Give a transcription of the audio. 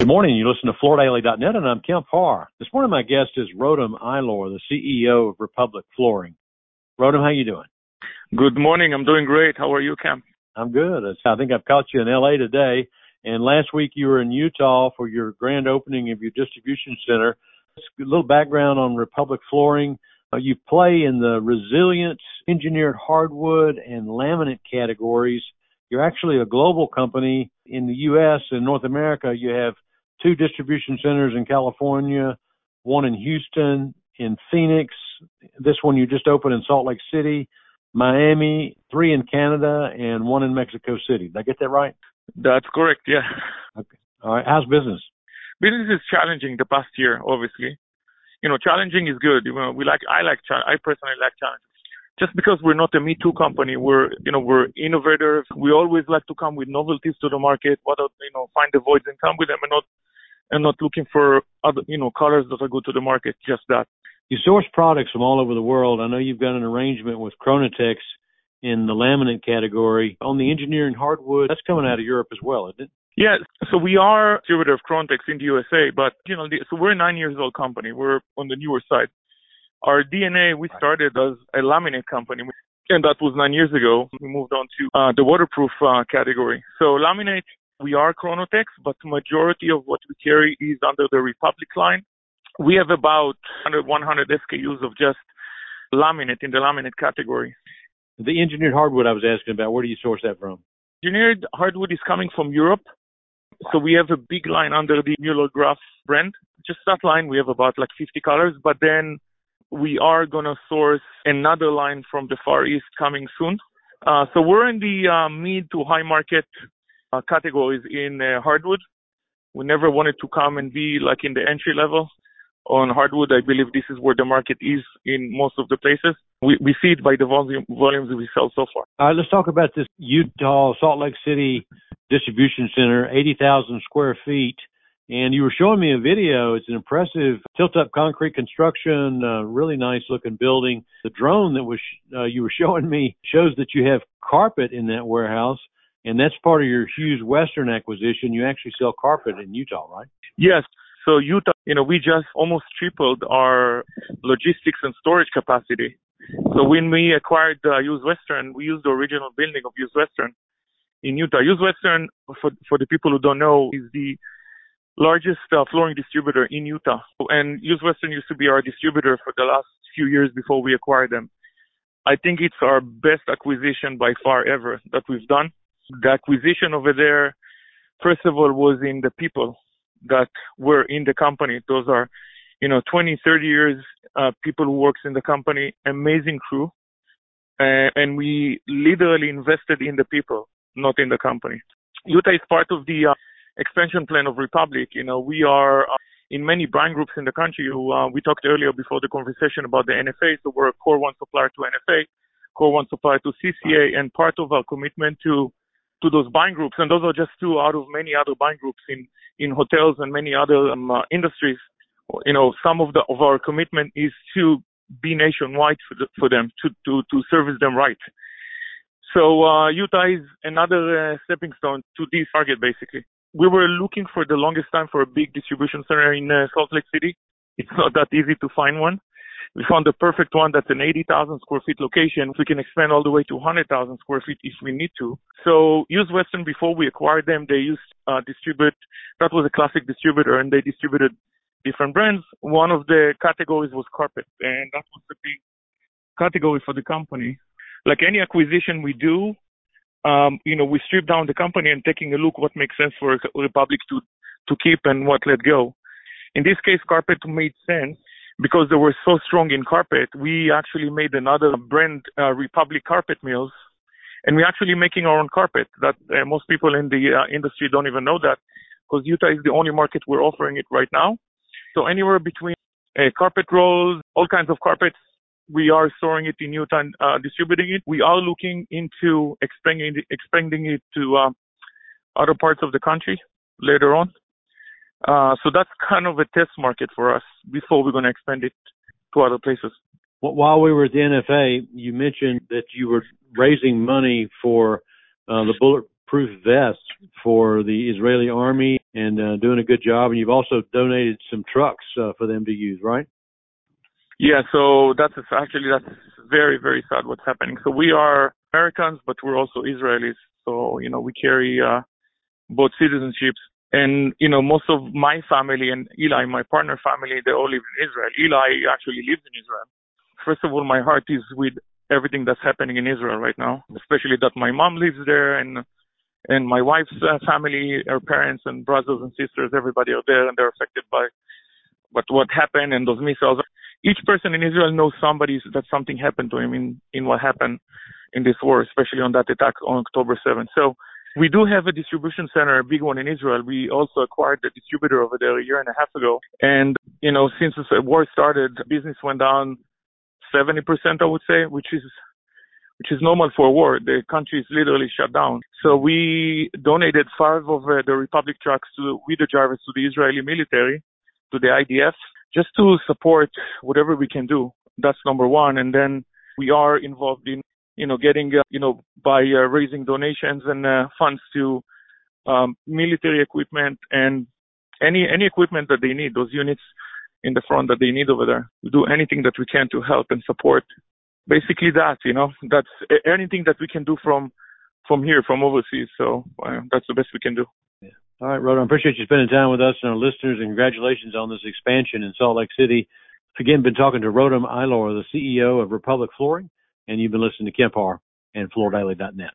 Good morning. You listen to FloorDaily.net, and I'm Kemp Harr. This morning, my guest is Rotem Eylor, the CEO of Republic Flooring. Rotem, how you doing? Good morning. I'm doing great. How are you, Kemp? I'm good. I think I've caught you in LA today. And last week you were in Utah for your grand opening of your distribution center. A little background on Republic Flooring. Uh, you play in the resilient engineered hardwood and laminate categories. You're actually a global company in the U.S. and North America. You have two distribution centers in California, one in Houston, in Phoenix. This one you just opened in Salt Lake City, Miami, three in Canada, and one in Mexico City. Did I get that right? That's correct. Yeah. Okay. All right. How's business? Business is challenging the past year, obviously. You know, challenging is good. You know, we like, I like, I personally like challenges. Just because we're not a Me Too company, we're, you know, we're innovators. We always like to come with novelties to the market. What, you know, find the voids and come with them and not and not looking for other, you know, colors that are good to the market, just that. You source products from all over the world. I know you've got an arrangement with Kronotex in the laminate category. On the engineering hardwood, that's coming out of Europe as well, isn't it? Yeah, so we are distributor of Kronotex in the USA, but you know, so we're a nine years old company. We're on the newer side. Our DNA, we started as a laminate company, and that was nine years ago. We moved on to uh, the waterproof uh, category. So laminate we are Kronotex, but majority of what we carry is under the Republic line. We have about 100, 100 SKUs of just laminate in the laminate category. The engineered hardwood I was asking about, where do you source that from? Engineered hardwood is coming from Europe. So we have a big line under the Mueller Graf brand. Just that line, we have about like 50 colors, but then we are going to source another line from the Far East coming soon. Uh, so we're in the uh, mid to high market categories in uh, hardwood. We never wanted to come and be like in the entry level on hardwood. I believe this is where the market is in most of the places. We, we see it by the volume, volumes we sell so far. All right, let's talk about this Utah Salt Lake City distribution center, 80,000 square feet. And you were showing me a video. It's an impressive tilt-up concrete construction, uh, really nice looking building. The drone that was uh, you were showing me shows that you have carpet in that warehouse and that's part of your Hughes Western acquisition. You actually sell carpet in Utah, right? Yes. So Utah, you know, we just almost tripled our logistics and storage capacity. So when we acquired uh, Hughes Western, we used the original building of Hughes Western in Utah. Hughes Western, for for the people who don't know, is the largest uh, flooring distributor in Utah. And Hughes Western used to be our distributor for the last few years before we acquired them. I think it's our best acquisition by far ever that we've done the acquisition over there, first of all, was in the people that were in the company. Those are, you know, 20, 30 years, uh, people who works in the company, amazing crew. Uh, and we literally invested in the people, not in the company. Utah is part of the uh, expansion plan of Republic. You know, we are uh, in many brand groups in the country who, uh, we talked earlier before the conversation about the NFA. So we're a core one supplier to NFA, core one supplier to CCA, and part of our commitment to to those buying groups, and those are just two out of many other buying groups in in hotels and many other um, uh, industries. You know, some of the of our commitment is to be nationwide for, the, for them to to to service them right. So uh, Utah is another uh, stepping stone to this target, basically. We were looking for the longest time for a big distribution center in uh, Salt Lake City. It's not that easy to find one we found the perfect one that's an 80,000 square feet location. We can expand all the way to 100,000 square feet if we need to. So Hughes Western, before we acquired them, they used uh, distribute. That was a classic distributor, and they distributed different brands. One of the categories was carpet, and that was the big category for the company. Like any acquisition we do, um, you know, we strip down the company and taking a look what makes sense for Republic to to keep and what let go. In this case, carpet made sense because they were so strong in carpet, we actually made another brand, uh, Republic Carpet Mills, and we're actually making our own carpet. That uh, most people in the uh, industry don't even know that, because Utah is the only market we're offering it right now. So anywhere between uh, carpet rolls, all kinds of carpets, we are storing it in Utah and uh, distributing it. We are looking into expanding expanding it to uh, other parts of the country later on. Uh, so that's kind of a test market for us before we're going to expand it to other places. While we were at the NFA, you mentioned that you were raising money for uh, the bulletproof vests for the Israeli army and uh, doing a good job. And you've also donated some trucks uh, for them to use, right? Yeah, so that's actually that's very very sad what's happening. So we are Americans, but we're also Israelis. So you know we carry uh, both citizenships, and you know most of my family and Eli, my partner family, they all live in Israel. Eli actually lives in Israel. First of all, my heart is with everything that's happening in Israel right now, especially that my mom lives there and and my wife's uh, family, her parents and brothers and sisters, everybody are there and they're affected by but what happened and those missiles. Each person in Israel knows somebody that something happened to him in in what happened in this war, especially on that attack on October 7th. So we do have a distribution center, a big one in Israel. We also acquired the distributor over there a year and a half ago. And, you know, since the war started, business went down 70%, I would say, which is which is normal for a war. The country is literally shut down. So we donated five of uh, the Republic trucks to, with the drivers to the Israeli military, to the IDF, just to support whatever we can do. That's number one. And then we are involved in, you know, getting, uh, you know, by uh, raising donations and uh, funds to um, military equipment and any any equipment that they need. Those units in the front that they need over there. We do anything that we can to help and support. Basically, that you know, that's anything that we can do from from here, from overseas. So uh, that's the best we can do. Yeah. All right, Rotem. Appreciate you spending time with us and our listeners, and congratulations on this expansion in Salt Lake City. Again, been talking to Rotem Eylor, the CEO of Republic Flooring, and you've been listening to Kemp Harr and FloorDaily.net.